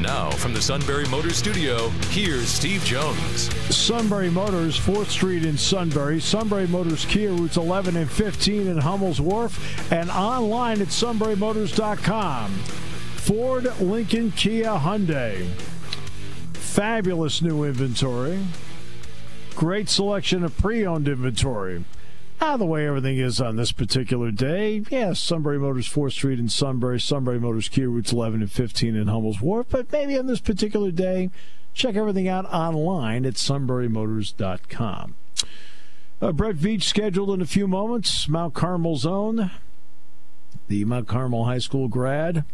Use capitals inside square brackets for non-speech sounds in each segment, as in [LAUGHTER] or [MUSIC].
Now, from the Sunbury Motors Studio, here's Steve Jones. Sunbury Motors, 4th Street in Sunbury. Sunbury Motors Kia, routes 11 and 15 in Hummel's Wharf. And online at sunburymotors.com. Ford, Lincoln, Kia, Hyundai. Fabulous new inventory. Great selection of pre owned inventory. Ah, the way everything is on this particular day, yes, Sunbury Motors 4th Street in Sunbury, Sunbury Motors Kia routes 11 and 15 in Hummel's Wharf. But maybe on this particular day, check everything out online at sunburymotors.com. Uh, Brett Veach scheduled in a few moments. Mount Carmel Zone. the Mount Carmel High School grad,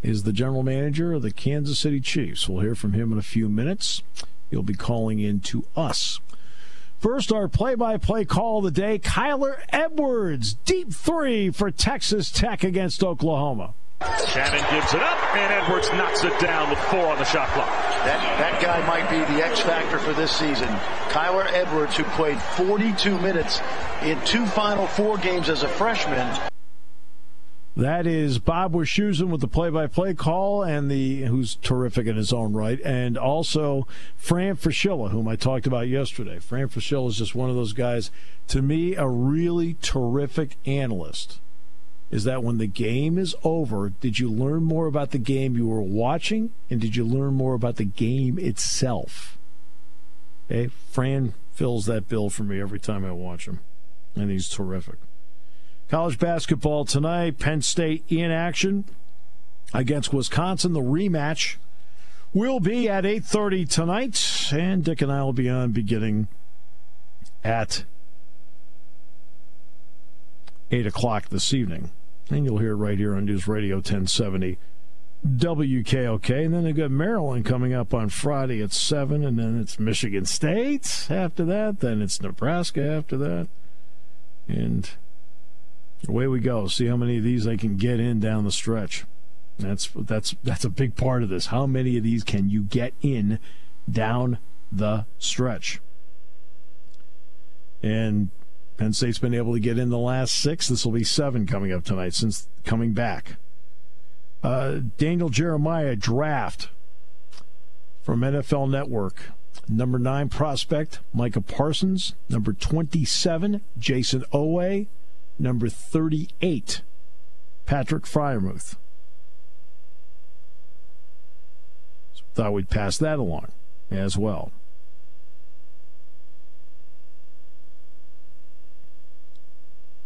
is the general manager of the Kansas City Chiefs. We'll hear from him in a few minutes. He'll be calling in to us. First, our play by play call of the day Kyler Edwards, deep three for Texas Tech against Oklahoma. Shannon gives it up, and Edwards knocks it down with four on the shot clock. That, that guy might be the X factor for this season. Kyler Edwards, who played 42 minutes in two Final Four games as a freshman. That is Bob Wischusen with the play-by-play call, and the who's terrific in his own right, and also Fran Fraschilla, whom I talked about yesterday. Fran Fraschilla is just one of those guys. To me, a really terrific analyst. Is that when the game is over, did you learn more about the game you were watching, and did you learn more about the game itself? Okay, Fran fills that bill for me every time I watch him, and he's terrific. College basketball tonight. Penn State in action against Wisconsin. The rematch will be at 8.30 tonight. And Dick and I will be on beginning at 8 o'clock this evening. And you'll hear it right here on News Radio 1070 WKOK. And then they've got Maryland coming up on Friday at 7. And then it's Michigan State after that. Then it's Nebraska after that. And away we go. See how many of these I can get in down the stretch. That's that's that's a big part of this. How many of these can you get in down the stretch? And Penn State's been able to get in the last six. This will be seven coming up tonight since coming back. Uh, Daniel Jeremiah draft from NFL Network. Number nine prospect, Micah Parsons. Number 27, Jayson Oweh number 38, Patrick Freiermuth. So thought we'd pass that along as well.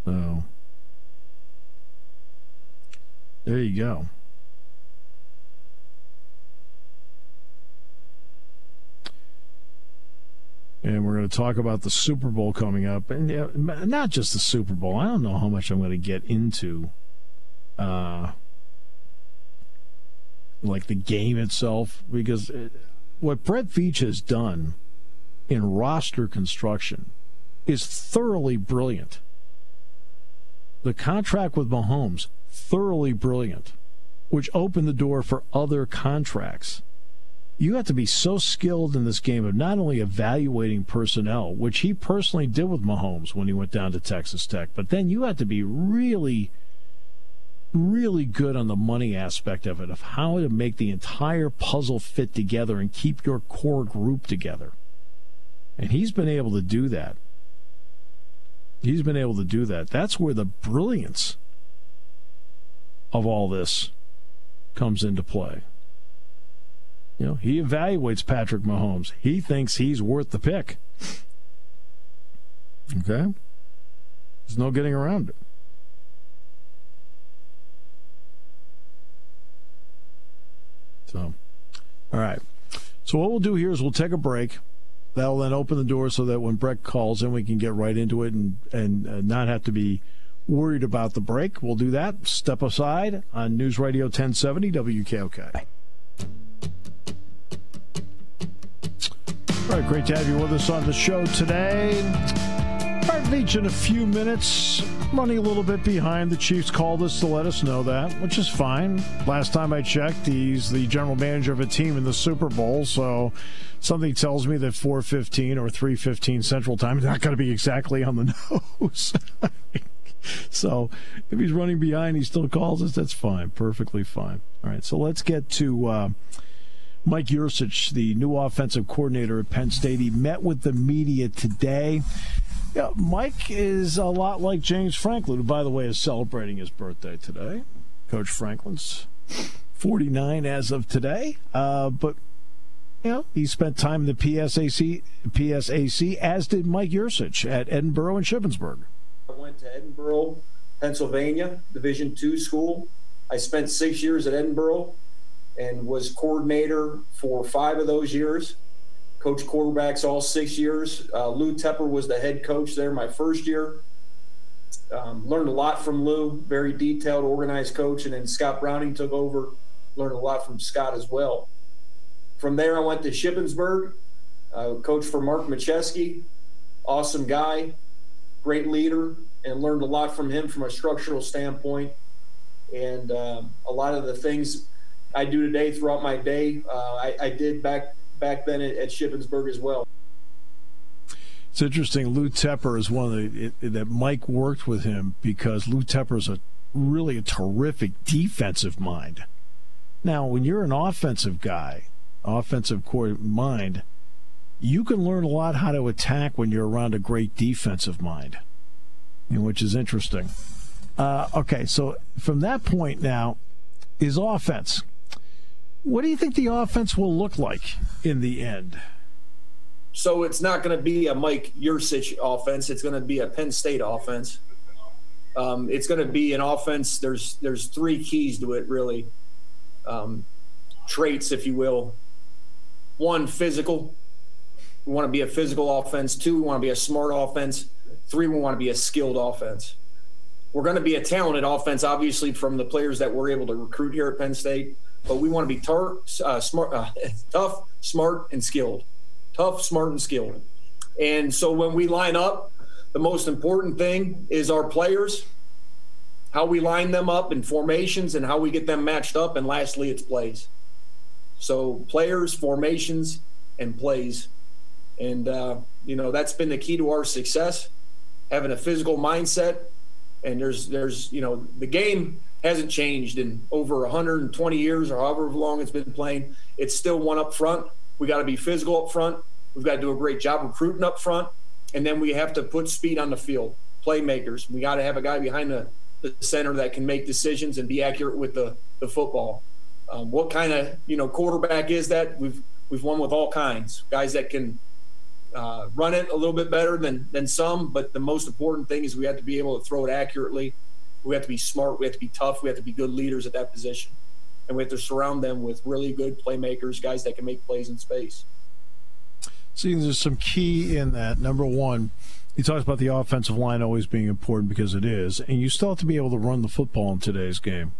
So there you go. And we're going to talk about the Super Bowl coming up, and uh, not just the Super Bowl. I don't know how much I'm going to get into, uh, like the game itself, because it, what Brett Veach has done in roster construction is thoroughly brilliant. The contract with Mahomes, thoroughly brilliant, which opened the door for other contracts you have to be so skilled in this game of not only evaluating personnel, which he personally did with Mahomes when he went down to Texas Tech, but then you have to be really, really good on the money aspect of it, of how to make the entire puzzle fit together and keep your core group together. And he's been able to do that. He's been able to do that. That's where the brilliance of all this comes into play. You know, he evaluates Patrick Mahomes. He thinks he's worth the pick. Okay? There's no getting around it. So, all right. So what we'll do here is we'll take a break. That'll then open the door so that when Brett calls in, we can get right into it and and uh, not have to be worried about the break. We'll do that. Step aside on News Radio 1070 WKOK. All right, great to have you with us on the show today. Brett Veach in a few minutes. Running a little bit behind. The Chiefs called us to let us know that, which is fine. Last time I checked, he's the general manager of a team in the Super Bowl, so something tells me that 4:15 or 3:15 Central Time is not going to be exactly on the [LAUGHS] nose. [LAUGHS] so if he's running behind, he still calls us. That's fine, perfectly fine. All right, so let's get to. Uh, Mike Yurcich, the new offensive coordinator at Penn State, he met with the media today. Yeah, Mike is a lot like James Franklin, who, by the way, is celebrating his birthday today. Coach Franklin's 49 as of today. Uh, but, you know, he spent time in the PSAC, PSAC as did Mike Yurcich at Edinboro and Shippensburg. I went to Edinboro, Pennsylvania, Division two school. I spent six years at Edinboro and was coordinator for five of those years. Coach quarterbacks all six years. Uh, Lou Tepper was the head coach there my first year. Um, learned a lot from Lou, very detailed, organized coach. And then Scott Browning took over, learned a lot from Scott as well. From there, I went to Shippensburg, uh, coach for Mark Maciejewski, awesome guy, great leader, and learned a lot from him from a structural standpoint. And um, a lot of the things I do today throughout my day. Uh, I, I, did back back then at, at Shippensburg as well. It's interesting. Lou Tepper is one of the it, that Mike worked with him because Lou Tepper is a really a terrific defensive mind. Now, when you're an offensive guy, offensive core mind, you can learn a lot how to attack when you're around a great defensive mind, which is interesting. Uh, okay, so from that point now is offense. What do you think the offense will look like in the end? So it's not going to be a Mike Yurcich offense. It's going to be a Penn State offense. Um, it's going to be an offense. There's there's three keys to it really, um, traits if you will. One, physical. We want to be a physical offense. Two, we want to be a smart offense. Three, we want to be a skilled offense. We're going to be a talented offense, obviously, from the players that we're able to recruit here at Penn State but we want to be tar- uh, smart, uh, [LAUGHS] tough, smart, and skilled. Tough, smart, and skilled. And so when we line up, the most important thing is our players, how we line them up in formations, and how we get them matched up. And lastly, it's plays. So players, formations, and plays. And, uh, you know, that's been the key to our success, having a physical mindset. And there's, there's, you know, the game hasn't changed in over 120 years or however long it's been playing. It's still one up front. We got to be physical up front. We've got to do a great job recruiting up front, and then we have to put speed on the field. Playmakers. We got to have a guy behind the, the center that can make decisions and be accurate with the, the football. Um, what kind of you know quarterback is that? We've we've won with all kinds guys that can uh, run it a little bit better than than some, but the most important thing is we have to be able to throw it accurately we have to be smart. We have to be tough. We have to be good leaders at that position. And we have to surround them with really good playmakers, guys that can make plays in space. See, there's some key in that. Number one, he talks about the offensive line always being important because it is, and you still have to be able to run the football in today's game.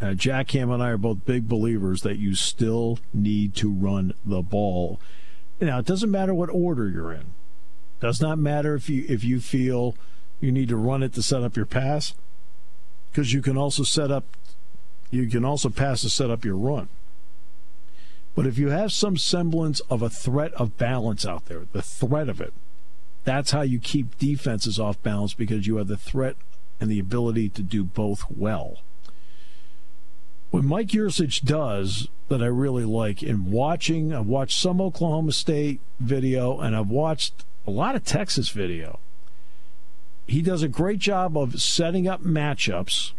Uh, Jack Ham and I are both big believers that you still need to run the ball. Now, it doesn't matter what order you're in. Does not matter if you if you feel you need to run it to set up your pass because you can also set up you can also pass to set up your run. But if you have some semblance of a threat of balance out there, the threat of it, that's how you keep defenses off balance because you have the threat and the ability to do both well. What Mike Yurcich does that I really like in watching, I've watched some Oklahoma State video and I've watched a lot of Texas video he does a great job of setting up matchups,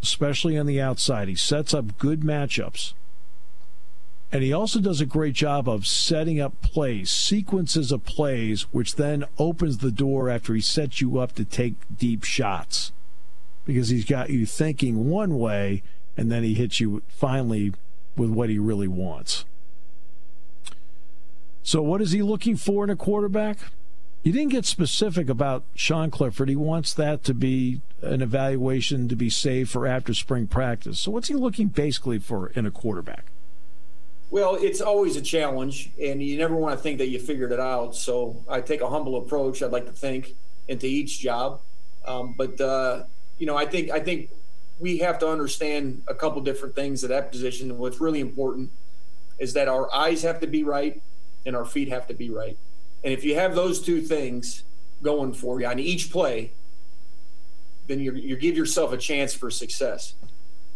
especially on the outside. He sets up good matchups. And he also does a great job of setting up plays, sequences of plays, which then opens the door after he sets you up to take deep shots. Because he's got you thinking one way, and then he hits you finally with what he really wants. So, what is he looking for in a quarterback? He didn't get specific about Sean Clifford. He wants that to be an evaluation to be saved for after spring practice. So, what's he looking basically for in a quarterback? Well, it's always a challenge, and you never want to think that you figured it out. So I take a humble approach. I'd like to think into each job, um, but uh, you know, I think I think we have to understand a couple different things at that position. What's really important is that our eyes have to be right and our feet have to be right. And if you have those two things going for you on each play, then you you give yourself a chance for success.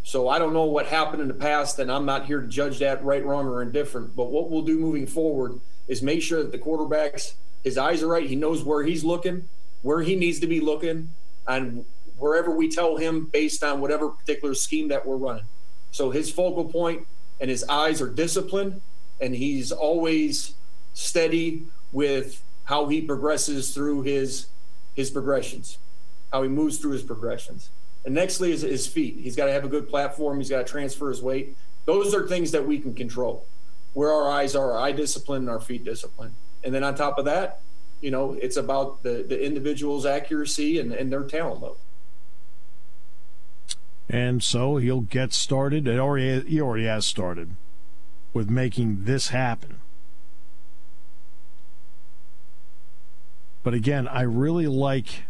So I don't know what happened in the past, and I'm not here to judge that right, wrong, or indifferent. But what we'll do moving forward is make sure that the quarterback's his eyes are right. He knows where he's looking, where he needs to be looking, and wherever we tell him based on whatever particular scheme that we're running. So his focal point and his eyes are disciplined, and he's always steady with how he progresses through his his progressions, how he moves through his progressions. And nextly is his feet. He's got to have a good platform. He's got to transfer his weight. Those are things that we can control. Where our eyes are, our eye discipline and our feet discipline. And then on top of that, you know, it's about the, the individual's accuracy and, and their talent level. And so he'll get started. It already he already has started with making this happen. But again, I really like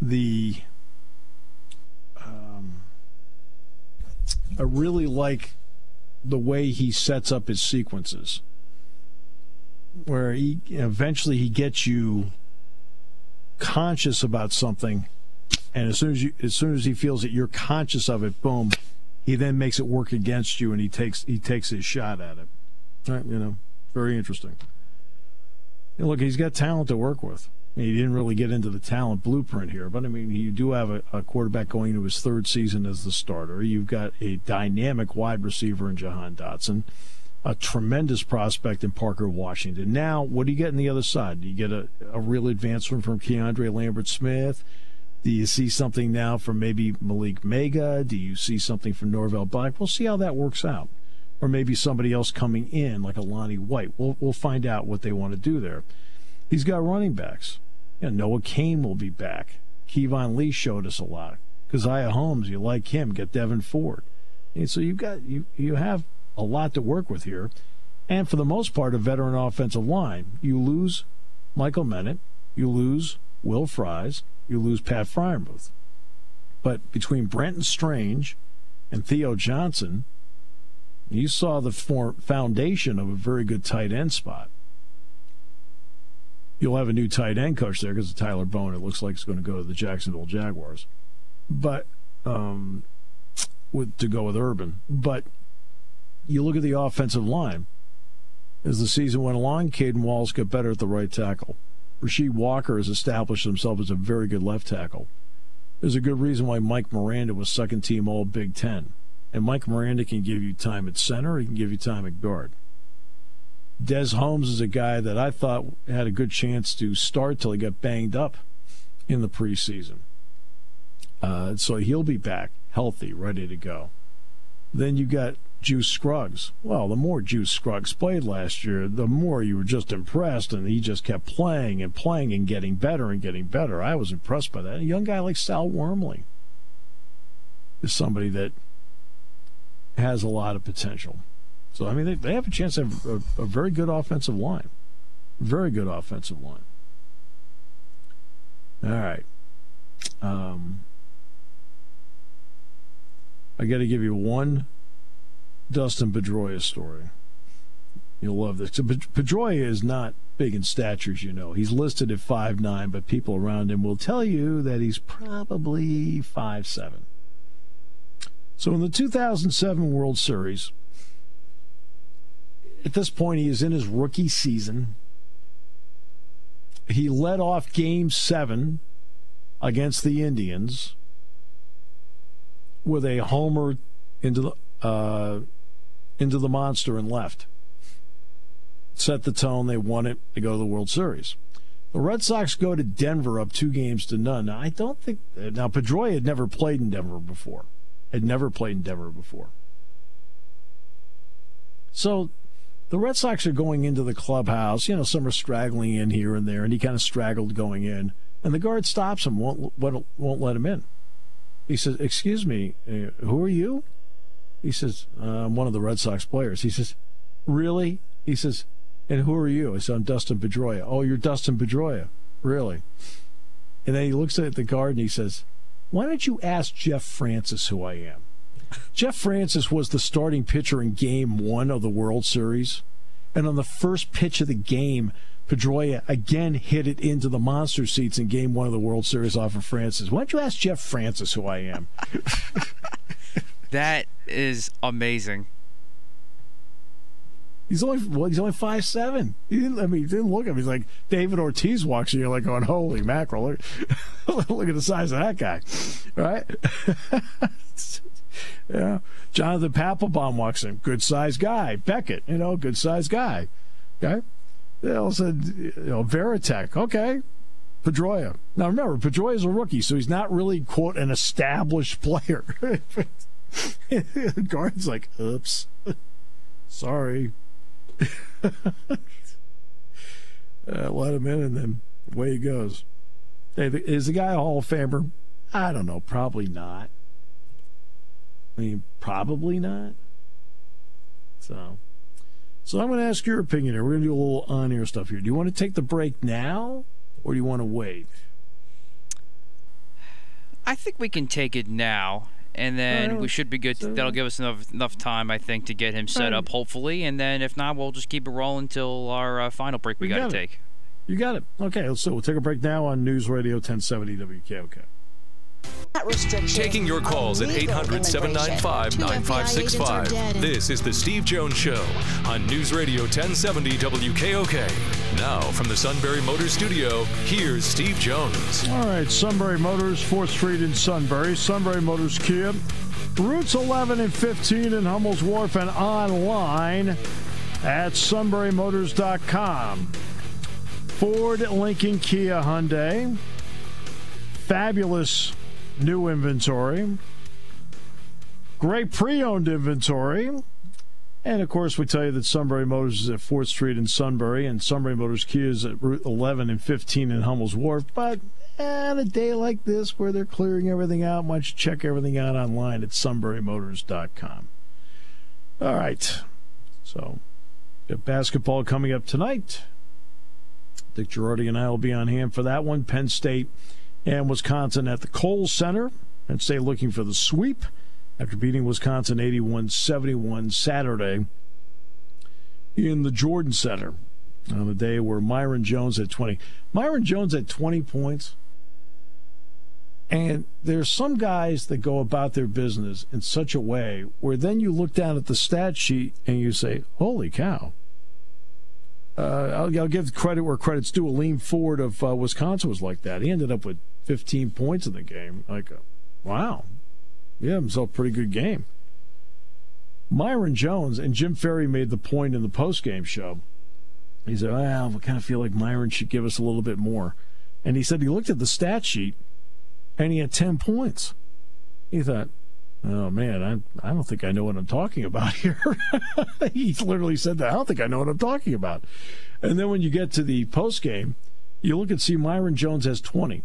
the um, I really like the way he sets up his sequences, where he eventually he gets you conscious about something, and as soon as you as soon as he feels that you're conscious of it, boom, he then makes it work against you, and he takes he takes his shot at it. Right, you know, very interesting. Look, he's got talent to work with. He didn't really get into the talent blueprint here, but I mean, you do have a, a, quarterback going into his third season as the starter. You've got a dynamic wide receiver in Jahan Dotson, a tremendous prospect in Parker Washington. Now, what do you get on the other side? Do you get a, a real advancement from Keandre Lambert Smith? Do you see something now from maybe Malick Meiga? Do you see something from Norvell Black? We'll see how that works out. Or maybe somebody else coming in, like a Lonnie White. We'll, we'll find out what they want to do there. He's got running backs. You Noah Cain will be back. Keyvone Lee showed us a lot. Caziah Holmes, you like him. Get Devyn Ford. And so you've got you you have a lot to work with here. And for the most part, a veteran offensive line. You lose Michael Menet, you lose Will Fries, you lose Pat Freiermuth. But between Brenton Strange and Theo Johnson, you saw the foundation of a very good tight end spot. You'll have a new tight end coach there because Tyler Bowen, it looks like, is going to go to the Jacksonville Jaguars. But um, with to go with Urban. But you look at the offensive line. As the season went along, Caedan Wallace got better at the right tackle. Rasheed Walker has established himself as a very good left tackle. There's a good reason why Mike Miranda was second team All Big Ten. And Mike Miranda can give you time at center, he can give you time at guard. Des Holmes is a guy that I thought had a good chance to start till he got banged up in the preseason. Uh, so he'll be back healthy, ready to go. Then you got Juice Scruggs. Well, the more Juice Scruggs played last year, the more you were just impressed, and he just kept playing and playing and getting better and getting better. I was impressed by that. A young guy like Sal Wormley is somebody that has a lot of potential. So, I mean, they, they have a chance to have a, a very good offensive line. Very good offensive line. All right. Um, I got to give you one Dustin Pedroia story. You'll love this. So Pedroia is not big in stature, as you know. He's listed at five nine, but people around him will tell you that he's probably five seven. So in the 2007 World Series, at this point, he is in his rookie season. He led off game seven against the Indians with a homer into the uh, into the monster and left. Set the tone. They won it. They go to the World Series. The Red Sox go to Denver up two games to none. Now, I don't think now Pedroia had never played in Denver before. Had never played Denver before. So the Red Sox are going into the clubhouse. You know, some are straggling in here and there, and he kind of straggled going in. And the guard stops him, won't won't, won't let him in. He says, "Excuse me, uh, who are you?" He says, uh, I'm one of the Red Sox players. He says, Really? He says, And who are you? I said, I'm Dustin Pedroia. Oh, you're Dustin Pedroia. Really? And then he looks at the guard and he says, Why don't you ask Jeff Francis who I am? Jeff Francis was the starting pitcher in game one of the World Series. And on the first pitch of the game, Pedroia again hit it into the monster seats in game one of the World Series off of Francis. Why don't you ask Jeff Francis who I am? [LAUGHS] that is amazing. He's only well, he's only five seven. He didn't. I mean, he didn't look at him. He's like David Ortiz walks, and you're like going, "Holy mackerel! Look, [LAUGHS] look at the size of that guy, right?" [LAUGHS] yeah. Jonathan Papelbon walks in, good sized guy. Beckett, you know, good sized guy. Okay. They all said, you know, Varitek, okay. Pedroia. Now remember, Pedroia is a rookie, so he's not really quote an established [LAUGHS] player. guard's like, oops, sorry. [LAUGHS] uh, let him in, and then away he goes. Hey, is the guy a Hall of Famer? I don't know. Probably not. I mean, probably not. So, so I'm going to ask your opinion here. We're going to do a little on-air stuff here. Do you want to take the break now, or do you want to wait? I think we can take it now and then right, we should be good. So, That'll give us enough enough time, I think, to get him set right. up, hopefully. And then if not, we'll just keep it rolling until our uh, final break we, we got to take. You got it. Okay, so we'll take a break now on News Radio 1070 WKOK. Taking your calls at 800 795 9565. This is The Steve Jones Show on News Radio 1070 WKOK. Now, from the Sunbury Motors Studio, here's Steve Jones. All right, Sunbury Motors, 4th Street in Sunbury. Sunbury Motors Kia. Routes 11 and 15 in Hummel's Wharf and online at sunburymotors.com. Ford, Lincoln, Kia, Hyundai. Fabulous new inventory, great pre owned inventory. And of course, we tell you that Sunbury Motors is at 4th Street in Sunbury, and Sunbury Motors Kia is at Route 11 and 15 in Hummel's Wharf. But eh, on a day like this where they're clearing everything out, why don't you check everything out online at sunburymotors.com? All right. So, basketball coming up tonight. Dick Jerardi and I will be on hand for that one. Penn State and Wisconsin at the Kohl Center. And stay looking for the sweep after beating Wisconsin 81 71 Saturday in the Jordan Center on a day where Myreon Jones had 20. Myreon Jones had 20 points. And there's some guys that go about their business in such a way where then you look down at the stat sheet and you say, holy cow. Uh, I'll, I'll, give credit where credit's due. Aleem Ford of uh, Wisconsin was like that. He ended up with 15 points in the game. Like, wow. Yeah, himself a pretty good game. Myreon Jones and Jim Ferry made the point in the post-game show. He said, well, I kind of feel like Myreon should give us a little bit more. And he said he looked at the stat sheet and he had 10 points. He thought, oh man, I, I don't think I know what I'm talking about [LAUGHS] here. he literally said that. I don't think I know what I'm talking about. And then when you get to the post game, you look and see Myreon Jones has 20.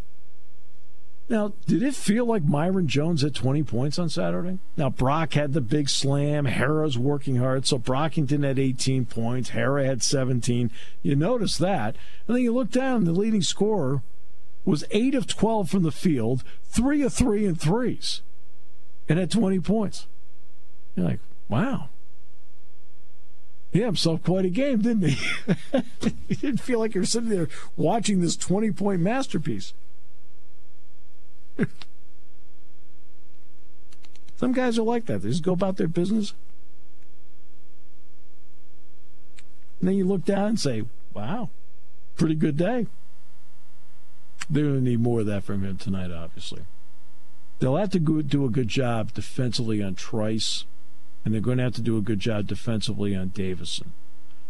Now, did it feel like Myreon Jones had 20 points on Saturday? Now, Brock had the big slam. Harrar's working hard. So Brockington had 18 points. Harrar had 17. You notice that. And then you look down, the leading scorer was 8 of 12 from the field, 3 of 3 in threes, and had 20 points. You're like, wow. Yeah, himself quite a game, didn't he? [LAUGHS] he didn't feel like you're sitting there watching this 20 point masterpiece. [LAUGHS] Some guys are like that. They just go about their business. And then you look down and say, wow, pretty good day. They're going to need more of that from him tonight, obviously. They'll have to go, do a good job defensively on Trice, and they're going to have to do a good job defensively on Davison.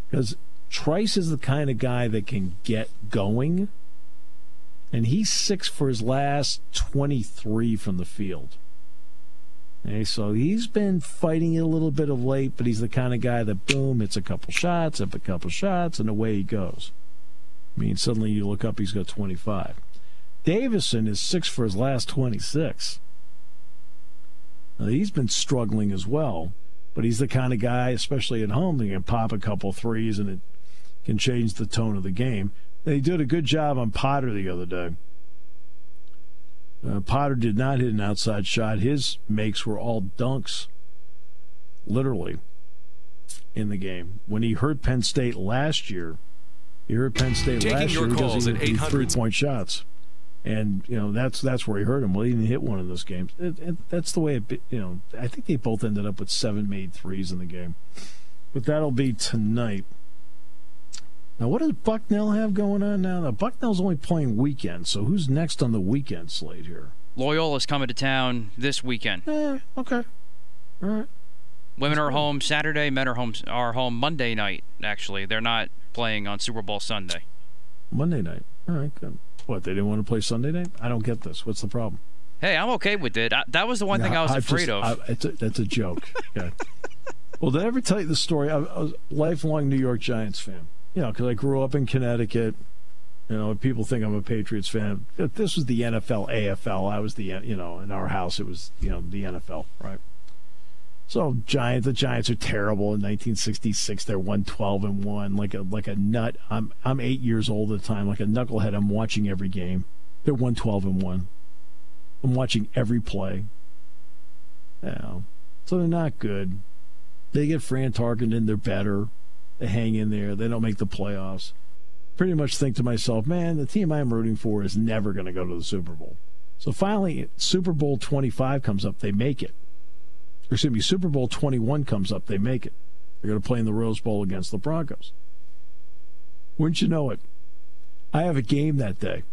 Because Trice is the kind of guy that can get going and he's six for his last 23 from the field. Okay, so he's been fighting it a little bit of late, but he's the kind of guy that boom hits a couple shots, up a couple shots, and away he goes. I mean, suddenly you look up, he's got 25. Davison is six for his last 26. Now, he's been struggling as well. but he's the kind of guy, especially at home, that can pop a couple threes and it can change the tone of the game. They did a good job on Potter the other day. Uh, Potter did not hit an outside shot. His makes were all dunks, literally, in the game. When he hurt Penn State last year, he hurt Penn State Taking last year because he at three point shots, and you know that's that's where he hurt him. Well, he didn't hit one of those games. It, it, that's the way it. You know, I think they both ended up with seven made threes in the game, but that'll be tonight. Now, what does Bucknell have going on now? Now, Bucknell's only playing weekends, so who's next on the weekend slate here? Loyola's coming to town this weekend. Eh, okay. All right. Women are home Saturday. Men are home are home Monday night. Actually, they're not playing on Super Bowl Sunday. Monday night. All right. Good. What they didn't want to play Sunday night? I don't get this. What's the problem? Hey, I'm okay with it. I, that was the one thing I was I afraid just, of. I, it's a, that's a joke. yeah. [LAUGHS] Well, did I ever tell you the story? I, I was a lifelong New York Giants fan. You know, because I grew up in Connecticut. You know, people think I'm a Patriots fan. This was the NFL, AFL. I was the, you know, in our house, it was, you know, the NFL, right? So Giants, the Giants are terrible. In 1966, they're 112 and one, like a like a nut. I'm I'm eight years old at the time, like a knucklehead. I'm watching every game. They're 112 and one. I'm watching every play. Yeah, so they're not good. They get Fran Tarkenton, they're better. They hang in there. They don't make the playoffs. Pretty much think to myself, man, the team I'm rooting for is never going to go to the Super Bowl. So finally, Super Bowl 25 comes up. They make it. Or excuse me, Super Bowl 21 comes up. They make it. They're going to play in the Rose Bowl against the Broncos. Wouldn't you know it? I have a game that day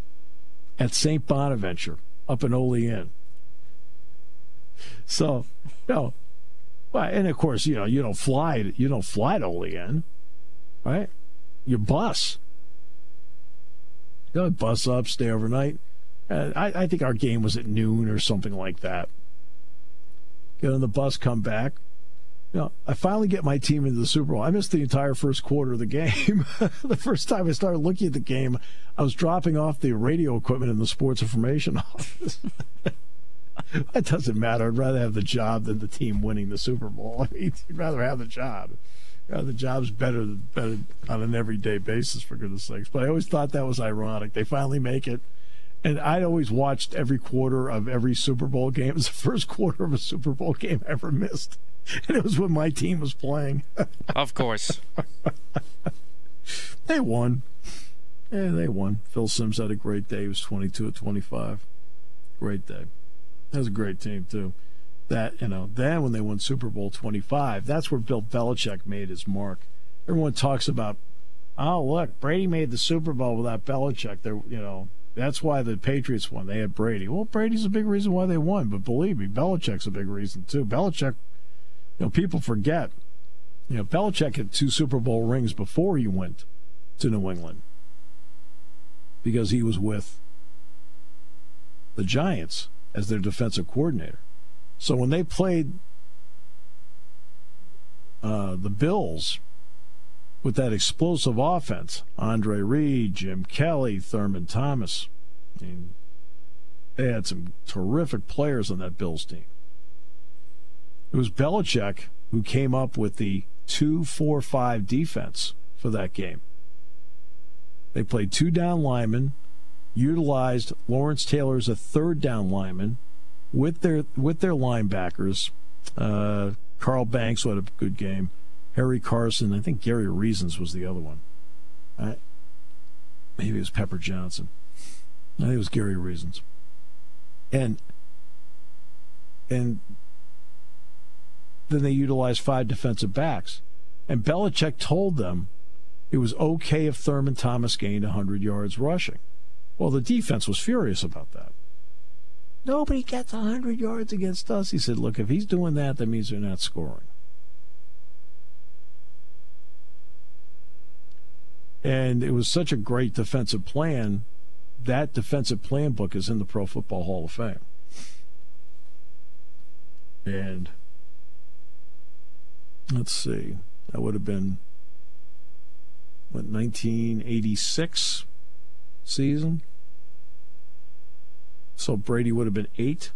at St. Bonaventure up in Olean. So, you know, well, and of course, you know, you don't fly, you don't fly to Olean, right? You bus. You know, bus up, stay overnight. Uh, I, I think our game was at noon or something like that. Get on the bus, come back. You know, I finally get my team into the Super Bowl. I missed the entire first quarter of the game. [LAUGHS] the first time I started looking at the game, I was dropping off the radio equipment in the sports information [LAUGHS] office. [LAUGHS] That doesn't matter. I'd rather have the job than the team winning the Super Bowl. I mean, you'd rather have the job. You know, the job's better, better on an everyday basis, for goodness sakes. But I always thought that was ironic. They finally make it. And I'd always watched every quarter of every Super Bowl game. [LAUGHS] It was the first quarter of a Super Bowl game I ever missed. [LAUGHS] And it was when my team was playing. [LAUGHS] of course. they won. Yeah, they won. Phil Simms had a great day. He was 22 at 25. Great day. That was a great team too. That you know, then when they won Super Bowl twenty five, that's where Bill Belichick made his mark. Everyone talks about, oh look, Brady made the Super Bowl without Belichick. There, you know, that's why the Patriots won. They had Brady. Well, Brady's a big reason why they won, but believe me, Belichick's a big reason too. Belichick, you know, people forget. You know, Belichick had two Super Bowl rings before he went to New England because he was with the Giants as their defensive coordinator. So when they played uh, the Bills with that explosive offense, Andre Reed, Jim Kelly, Thurman Thomas, I mean, they had some terrific players on that Bills team. It was Belichick who came up with the 2 4 5 defense for that game. They played two down linemen, utilized Lawrence Taylor as a third down lineman with their with their linebackers. Uh, Carl Banks had a good game. Harry Carson, I think Gary Reasons was the other one. I, maybe it was Pepper Johnson. I think it was Gary Reasons. And and then they utilized five defensive backs. And Belichick told them it was okay if Thurman Thomas gained 100 yards rushing. Well, the defense was furious about that. Nobody gets 100 yards against us. He said, look, if he's doing that, that means they're not scoring. And it was such a great defensive plan. That defensive plan book is in the Pro Football Hall of Fame. And let's see, that would have been what 1986 season. So Brady would have been eight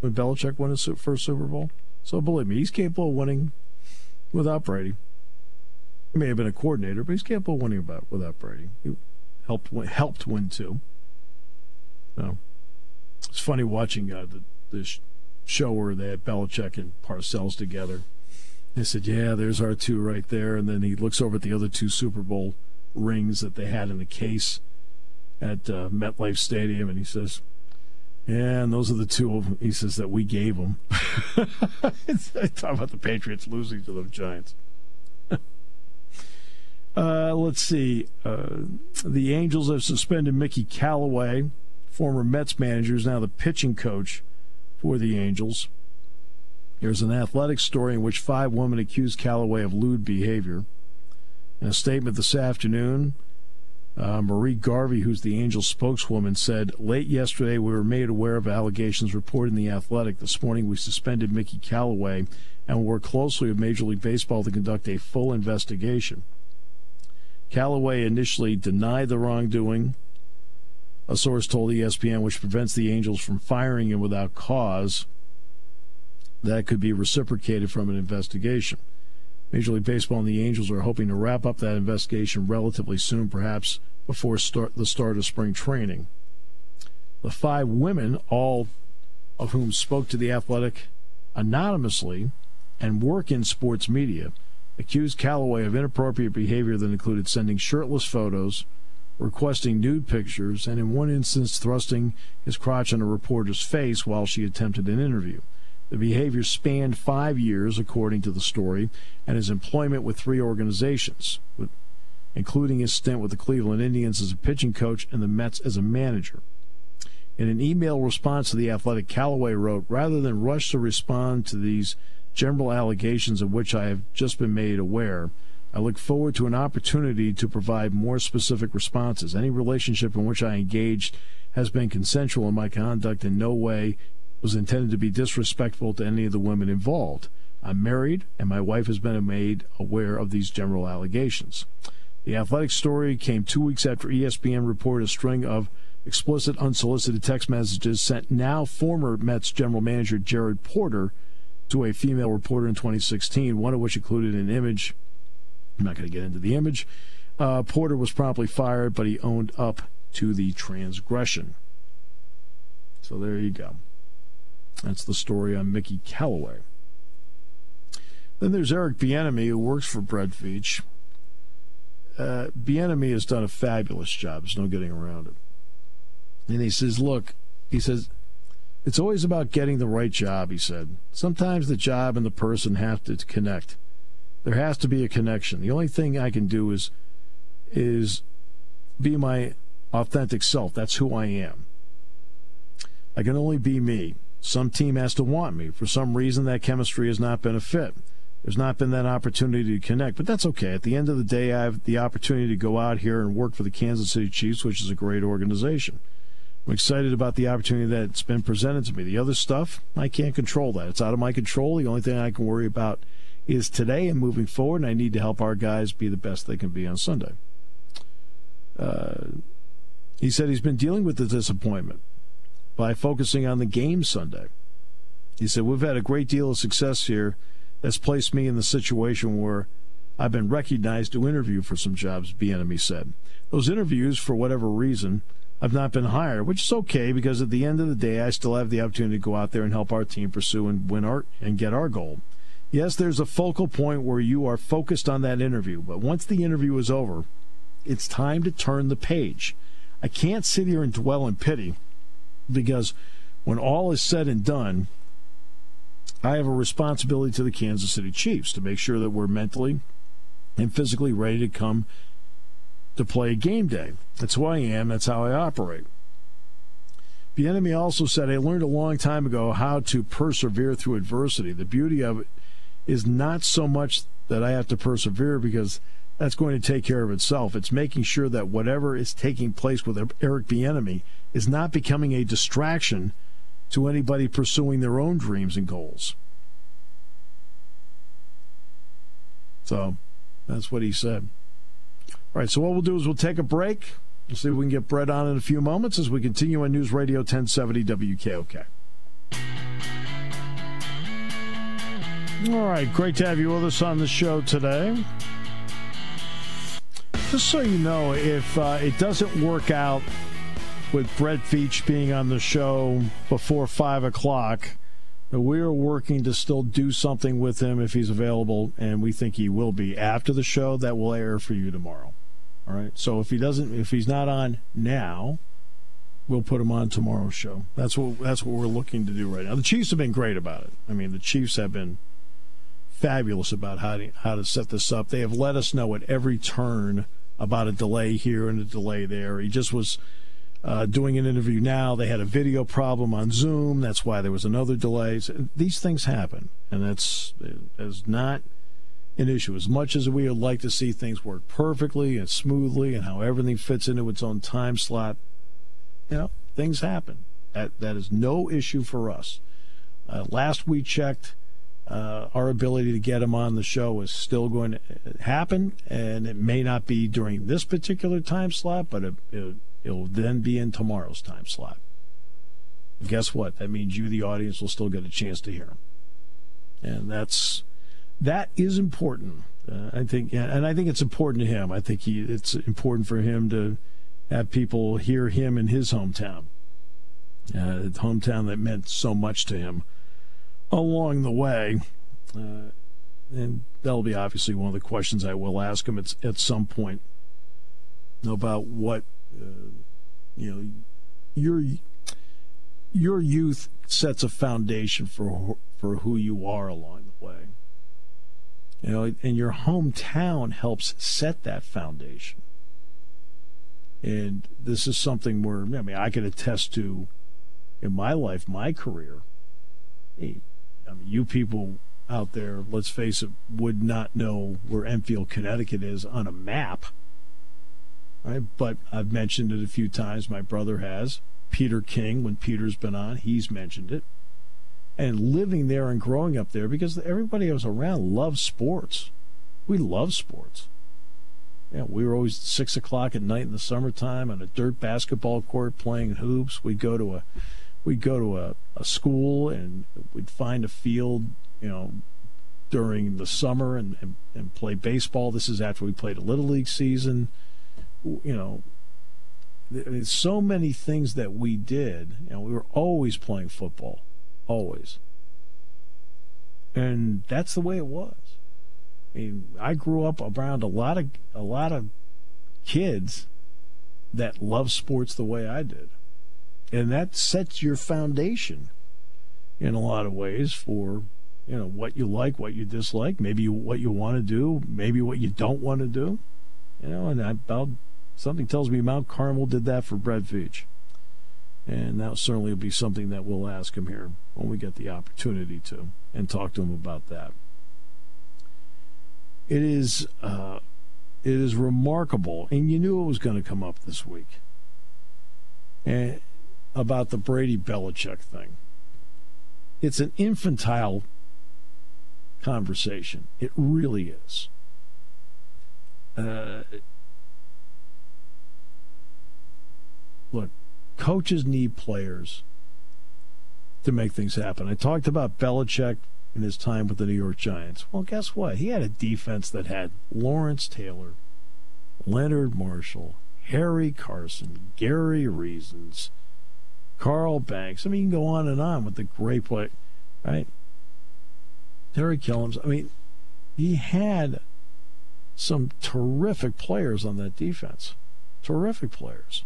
when Belichick won his first Super Bowl. So believe me, he's capable of winning without Brady. He may have been a coordinator, but he's capable of winning about without Brady. He helped win, helped win too. So it's funny watching uh, the the show where they had Belichick and Parcells together. They said, "Yeah, there's our two right there," and then he looks over at the other two Super Bowl rings that they had in the case at uh, MetLife Stadium, and he says, "Yeah, and those are the two." He says that we gave them. [LAUGHS] Talk about the Patriots losing to the Giants. Uh, let's see. Uh, the Angels have suspended Mickey Callaway, former Mets manager, is now the pitching coach for the Angels. There's an athletic story in which five women accused Callaway of lewd behavior. In a statement this afternoon, uh, Marie Garvey, who's the Angels spokeswoman, said, Late yesterday, we were made aware of allegations reported in The Athletic. This morning, we suspended Mickey Callaway and will work closely with Major League Baseball to conduct a full investigation. Callaway initially denied the wrongdoing, a source told ESPN, which prevents the Angels from firing him without cause. That could be reciprocated from an investigation. Major League Baseball and the Angels are hoping to wrap up that investigation relatively soon, perhaps before start, the start of spring training. The five women, all of whom spoke to the Athletic anonymously and work in sports media, accused Callaway of inappropriate behavior that included sending shirtless photos, requesting nude pictures, and in one instance thrusting his crotch on a reporter's face while she attempted an interview. The behavior spanned five years, according to the story, and his employment with three organizations, including his stint with the Cleveland Indians as a pitching coach and the Mets as a manager. In an email response to the Athletic, Callaway wrote, Rather than rush to respond to these general allegations of which I have just been made aware, I look forward to an opportunity to provide more specific responses. Any relationship in which I engaged has been consensual, and my conduct in no way was intended to be disrespectful to any of the women involved. I'm married, and my wife has been made aware of these general allegations. The athletic story came two weeks after ESPN reported a string of explicit, unsolicited text messages sent now former Mets general manager Jared Porter to a female reporter in 2016, one of which included an image. I'm not going to get into the image. Uh, Porter was promptly fired, but he owned up to the transgression. So there you go. That's the story on Mickey Callaway. Then there's Eric Bieniemy, who works for Brett Veach. Uh, Bieniemy has done a fabulous job. There's no getting around it. And he says, look, he says, it's always about getting the right job, he said. Sometimes the job and the person have to connect. There has to be a connection. The only thing I can do is is be my authentic self. That's who I am. I can only be me. Some team has to want me. For some reason, that chemistry has not been a fit. There's not been that opportunity to connect, but that's okay. At the end of the day, I have the opportunity to go out here and work for the Kansas City Chiefs, which is a great organization. I'm excited about the opportunity that's been presented to me. The other stuff, I can't control that. It's out of my control. The only thing I can worry about is today and moving forward, and I need to help our guys be the best they can be on Sunday. Uh, he said he's been dealing with the disappointment by focusing on the game Sunday. He said, We've had a great deal of success here that's placed me in the situation where I've been recognized to interview for some jobs, Bieniemy said. Those interviews, for whatever reason, I've not been hired, which is okay because at the end of the day, I still have the opportunity to go out there and help our team pursue and win our and get our goal. Yes, there's a focal point where you are focused on that interview, but once the interview is over, it's time to turn the page. I can't sit here and dwell in pity because when all is said and done, I have a responsibility to the Kansas City Chiefs to make sure that we're mentally and physically ready to come to play game day. That's who I am. That's how I operate. Bieniemy also said, I learned a long time ago how to persevere through adversity. The beauty of it is not so much that I have to persevere because that's going to take care of itself. It's making sure that whatever is taking place with Eric Bieniemy – is not becoming a distraction to anybody pursuing their own dreams and goals. So that's what he said. All right, so what we'll do is we'll take a break. We'll see if we can get Brett on in a few moments as we continue on News Radio 1070 WKOK. All right, great to have you with us on the show today. Just so you know, if uh, it doesn't work out with Brett Veach being on the show before 5 o'clock, we are working to still do something with him if he's available, and we think he will be after the show. That will air for you tomorrow. All right. So if he doesn't, if he's not on now, we'll put him on tomorrow's show. That's what that's what we're looking to do right now. The Chiefs have been great about it. I mean, the Chiefs have been fabulous about how to how to set this up. They have let us know at every turn about a delay here and a delay there. He just was uh, doing an interview now. They had a video problem on Zoom. That's why there was another delay. These things happen, and that's is not an issue. As much as we would like to see things work perfectly and smoothly and how everything fits into its own time slot, you know, things happen. That, that is no issue for us. Uh, last we checked, uh, our ability to get him on the show is still going to happen, and it may not be during this particular time slot, but it, it, it'll then be in tomorrow's time slot. guess what? That means you, the audience, will still get a chance to hear him, and that's that is important. Uh, I think, and I think it's important to him. I think he, it's important for him to have people hear him in his hometown, uh, the hometown that meant so much to him along the way. Uh, and that'll be obviously one of the questions I will ask him at, at some point about what uh, you know your your youth sets a foundation for for who you are along the way. You know, and your hometown helps set that foundation. And this is something where, I mean, I can attest to in my life, my career. I mean, you people out there, let's face it, would not know where Enfield, Connecticut is on a map. Right? But I've mentioned it a few times. My brother has. Peter King, when Peter's been on, he's mentioned it and living there and growing up there because everybody I was around loved sports. We love sports. Yeah, we were always six o'clock at night in the summertime on a dirt basketball court playing hoops. We'd go to a we'd go to a, a school and we'd find a field, you know, during the summer and, and, and play baseball. This is after we played a little league season. You know, there's so many things that we did. You know, we were always playing football always. And that's the way it was. I mean, I grew up around a lot of a lot of kids that love sports the way I did. And that sets your foundation in a lot of ways for you know what you like, what you dislike, maybe what you want to do, maybe what you don't want to do. You know, and I, about something tells me Mount Carmel did that for Brett Veach. And that certainly will be something that we'll ask him here when we get the opportunity to and talk to him about that. It is uh, it is remarkable, and you knew it was going to come up this week. And about the Brady Belichick thing. It's an infantile conversation. It really is. Uh, look, coaches need players to make things happen. I talked about Belichick in his time with the New York Giants. Well, guess what? He had a defense that had Lawrence Taylor, Leonard Marshall, Harry Carson, Gary Reasons, Carl Banks. I mean, you can go on and on with the great play, right? Terry Killins. I mean, he had some terrific players on that defense. Terrific players.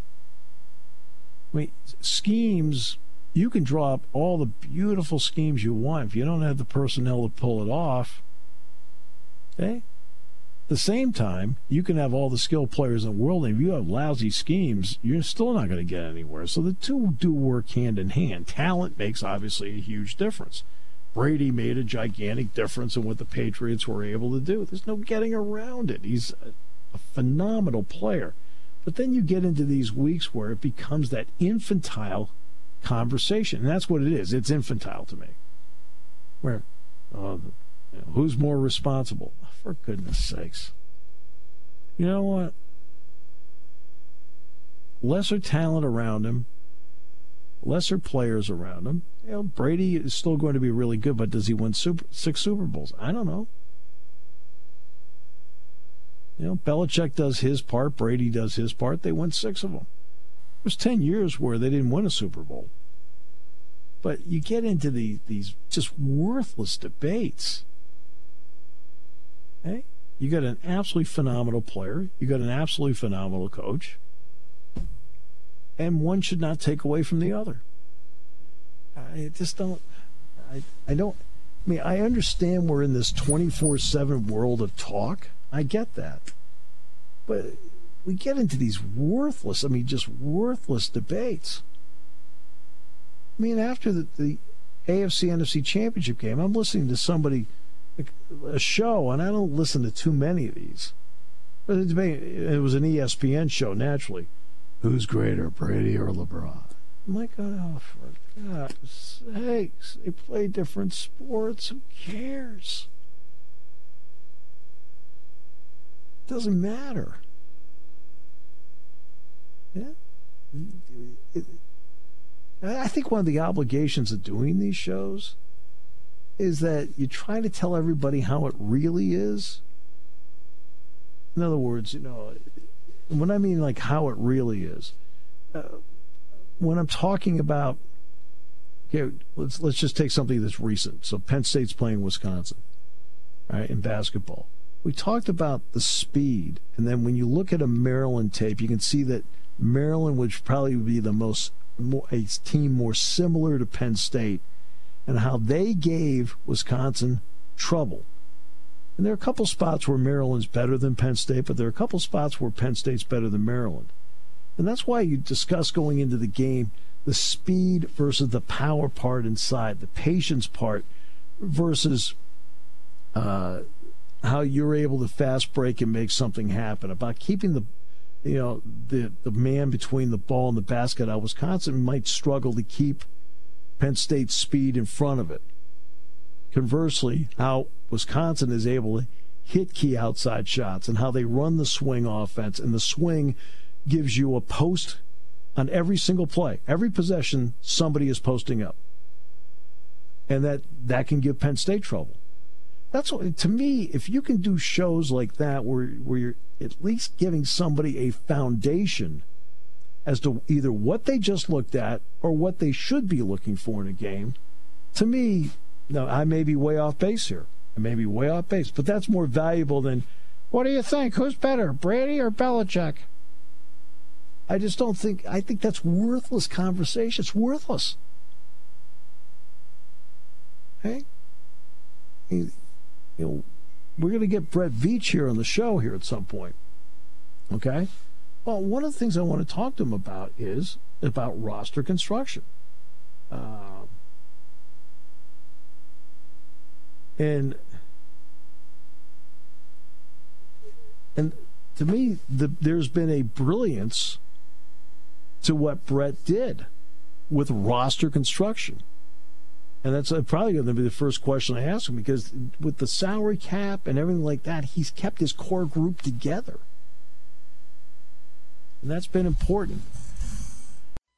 I mean, schemes, you can draw up all the beautiful schemes you want. If you don't have the personnel to pull it off, okay? At the same time, you can have all the skilled players in the world, and if you have lousy schemes, you're still not going to get anywhere. So the two do work hand in hand. Talent makes obviously a huge difference. Brady made a gigantic difference in what the Patriots were able to do. There's no getting around it. He's a phenomenal player. But then you get into these weeks where it becomes that infantile conversation. And that's what it is. It's infantile to me. Where, uh, who's more responsible? For goodness sakes. You know what? Lesser talent around him, lesser players around him. You know, Brady is still going to be really good, but does he win super, six Super Bowls? I don't know. You know, Belichick does his part, Brady does his part. They won six of them. It was 10 years where they didn't win a Super Bowl. But you get into the, these just worthless debates. Hey, you got an absolutely phenomenal player, you got an absolutely phenomenal coach, and one should not take away from the other. I just don't. I, I don't. I mean, I understand we're in this 24 7 world of talk. I get that. But we get into these worthless, I mean, just worthless debates. I mean, after the, the AFC NFC championship game, I'm listening to somebody, a show, and I don't listen to too many of these. But it was an ESPN show, naturally. Who's greater, Brady or LeBron? I'm like, oh, for God's sakes, they play different sports. Who cares? It doesn't matter. Yeah. It, I think one of the obligations of doing these shows is that you try to tell everybody how it really is. In other words, you know, when I mean like how it really is, uh, when I'm talking about, okay, let's let's just take something that's recent. So Penn State's playing Wisconsin, right, in basketball. We talked about the speed, and then when you look at a Maryland tape, you can see that Maryland would probably be the most more, a team more similar to Penn State, and how they gave Wisconsin trouble. And there are a couple spots where Maryland's better than Penn State, but there are a couple spots where Penn State's better than Maryland. And that's why you discuss going into the game the speed versus the power part inside, the patience part versus uh, how you're able to fast break and make something happen, about keeping the you know the the man between the ball and the basket. Now Wisconsin might struggle to keep Penn State's speed in front of it. Conversely, how Wisconsin is able to hit key outside shots and how they run the swing offense and the swing gives you a post on every single play. Every possession somebody is posting up. And that that can give Penn State trouble. That's what, to me, if you can do shows like that where where you're at least giving somebody a foundation as to either what they just looked at or what they should be looking for in a game, to me, no, I may be way off base here. I may be way off base, but that's more valuable than what do you think? Who's better, Brady or Belichick? I just don't think I think that's worthless conversation. It's worthless. Hey? You know, we're going to get Brett Veach here on the show here at some point. Okay? Well, one of the things I want to talk to him about is about roster construction. Uh, and and to me, the, there's been a brilliance to what Brett did with roster construction. And that's uh, probably going to be the first question I ask him because with the salary cap and everything like that, he's kept his core group together. And that's been important.